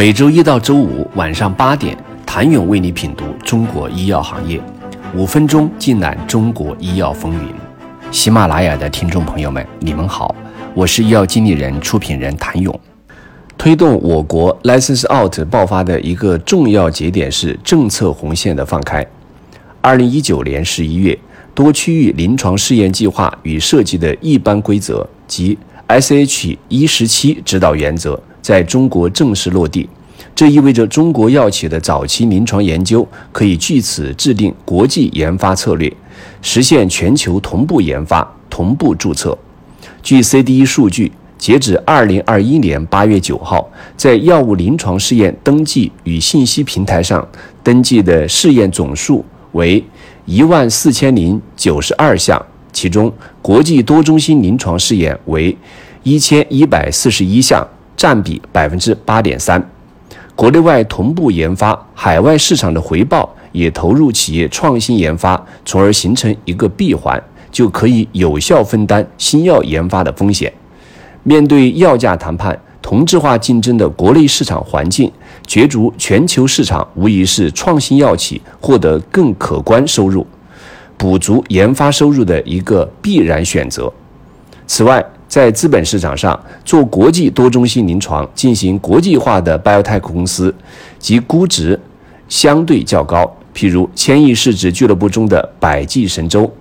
每周一到周五晚上八点，谭勇为你品读中国医药行业，五分钟尽览中国医药风云。喜马拉雅的听众朋友们，你们好，我是医药经理人、出品人谭勇。推动我国 license out 爆发的一个重要节点是政策红线的放开。二零一九年十一月，多区域临床试验计划与设计的一般规则及 SH 一十七指导原则。在中国正式落地，这意味着中国药企的早期临床研究可以据此制定国际研发策略，实现全球同步研发、同步注册。据 CDE 数据，截止2021年8月9号，在药物临床试验登记与信息平台上登记的试验总数为一万四千零九十二项，其中国际多中心临床试验为一千一百四十一项。占比百分之八点三，国内外同步研发，海外市场的回报也投入企业创新研发，从而形成一个闭环，就可以有效分担新药研发的风险。面对药价谈判、同质化竞争的国内市场环境，角逐全球市场无疑是创新药企获得更可观收入、补足研发收入的一个必然选择。此外，在资本市场上做国际多中心临床进行国际化的 biotech 公司，及估值相对较高，譬如千亿市值俱乐部中的百济神州。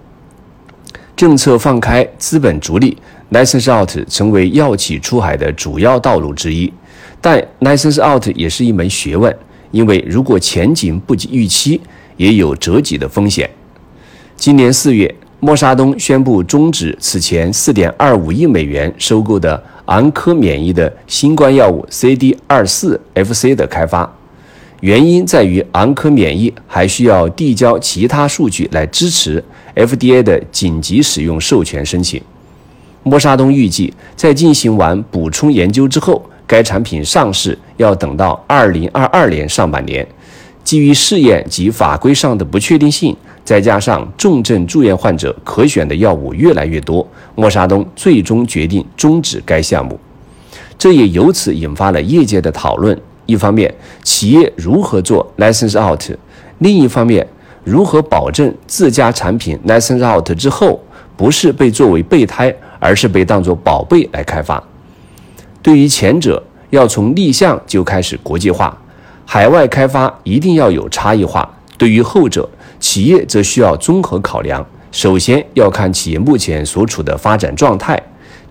政策放开，资本逐利，license out 成为药企出海的主要道路之一。但 license out 也是一门学问，因为如果前景不及预期，也有折戟的风险。今年四月。默沙东宣布终止此前4.25亿美元收购的昂科免疫的新冠药物 CD24FC 的开发，原因在于昂科免疫还需要递交其他数据来支持 FDA 的紧急使用授权申请。默沙东预计，在进行完补充研究之后，该产品上市要等到2022年上半年。基于试验及法规上的不确定性。再加上重症住院患者可选的药物越来越多，默沙东最终决定终止该项目。这也由此引发了业界的讨论：一方面，企业如何做 license out；另一方面，如何保证自家产品 license out 之后不是被作为备胎，而是被当作宝贝来开发？对于前者，要从立项就开始国际化，海外开发一定要有差异化；对于后者，企业则需要综合考量，首先要看企业目前所处的发展状态，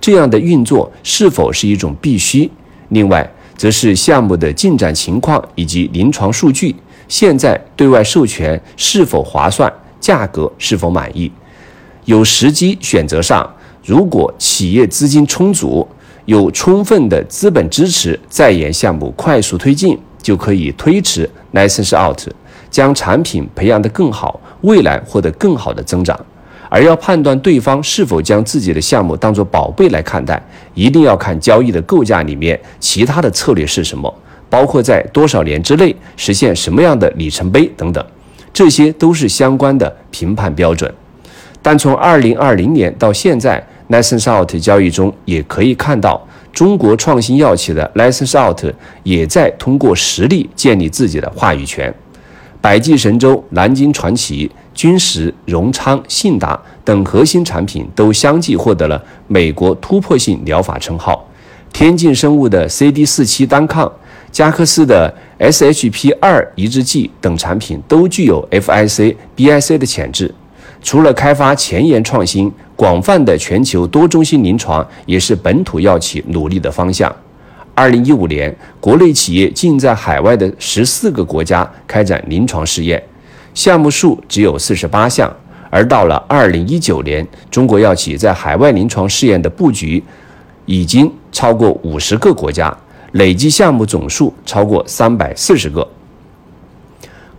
这样的运作是否是一种必须；另外，则是项目的进展情况以及临床数据，现在对外授权是否划算，价格是否满意。有时机选择上，如果企业资金充足，有充分的资本支持，在研项目快速推进，就可以推迟 license out。将产品培养得更好，未来获得更好的增长。而要判断对方是否将自己的项目当作宝贝来看待，一定要看交易的构架里面其他的策略是什么，包括在多少年之内实现什么样的里程碑等等，这些都是相关的评判标准。但从二零二零年到现在，license out 交易中也可以看到，中国创新药企的 license out 也在通过实力建立自己的话语权。百济神州、南京传奇、君实、荣昌、信达等核心产品都相继获得了美国突破性疗法称号。天净生物的 CD 四七单抗、加克斯的 SHP 二抑制剂等产品都具有 FIC、BIC 的潜质。除了开发前沿创新，广泛的全球多中心临床也是本土药企努力的方向。二零一五年，国内企业仅在海外的十四个国家开展临床试验，项目数只有四十八项。而到了二零一九年，中国药企在海外临床试验的布局已经超过五十个国家，累计项目总数超过三百四十个。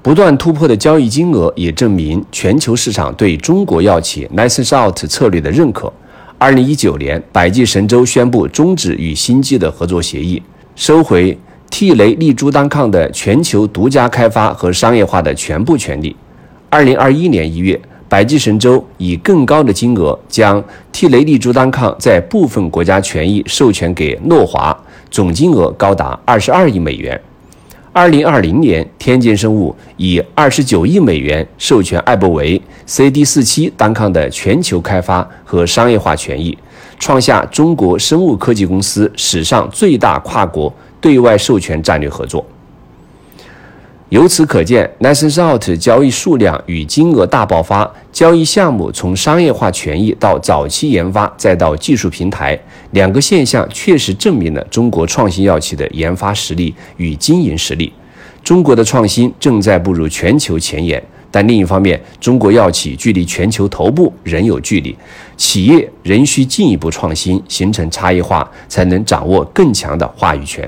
不断突破的交易金额也证明全球市场对中国药企 license out 策略的认可。二零一九年，百济神州宣布终止与新际的合作协议，收回替雷利珠单抗的全球独家开发和商业化的全部权利。二零二一年一月，百济神州以更高的金额将替雷利珠单抗在部分国家权益授权给诺华，总金额高达二十二亿美元。二零二零年，天津生物以二十九亿美元授权艾伯维 CD 四七单抗的全球开发和商业化权益，创下中国生物科技公司史上最大跨国对外授权战略合作。由此可见，License Out 交易数量与金额大爆发，交易项目从商业化权益到早期研发，再到技术平台，两个现象确实证明了中国创新药企的研发实力与经营实力。中国的创新正在步入全球前沿，但另一方面，中国药企距离全球头部仍有距离，企业仍需进一步创新，形成差异化，才能掌握更强的话语权。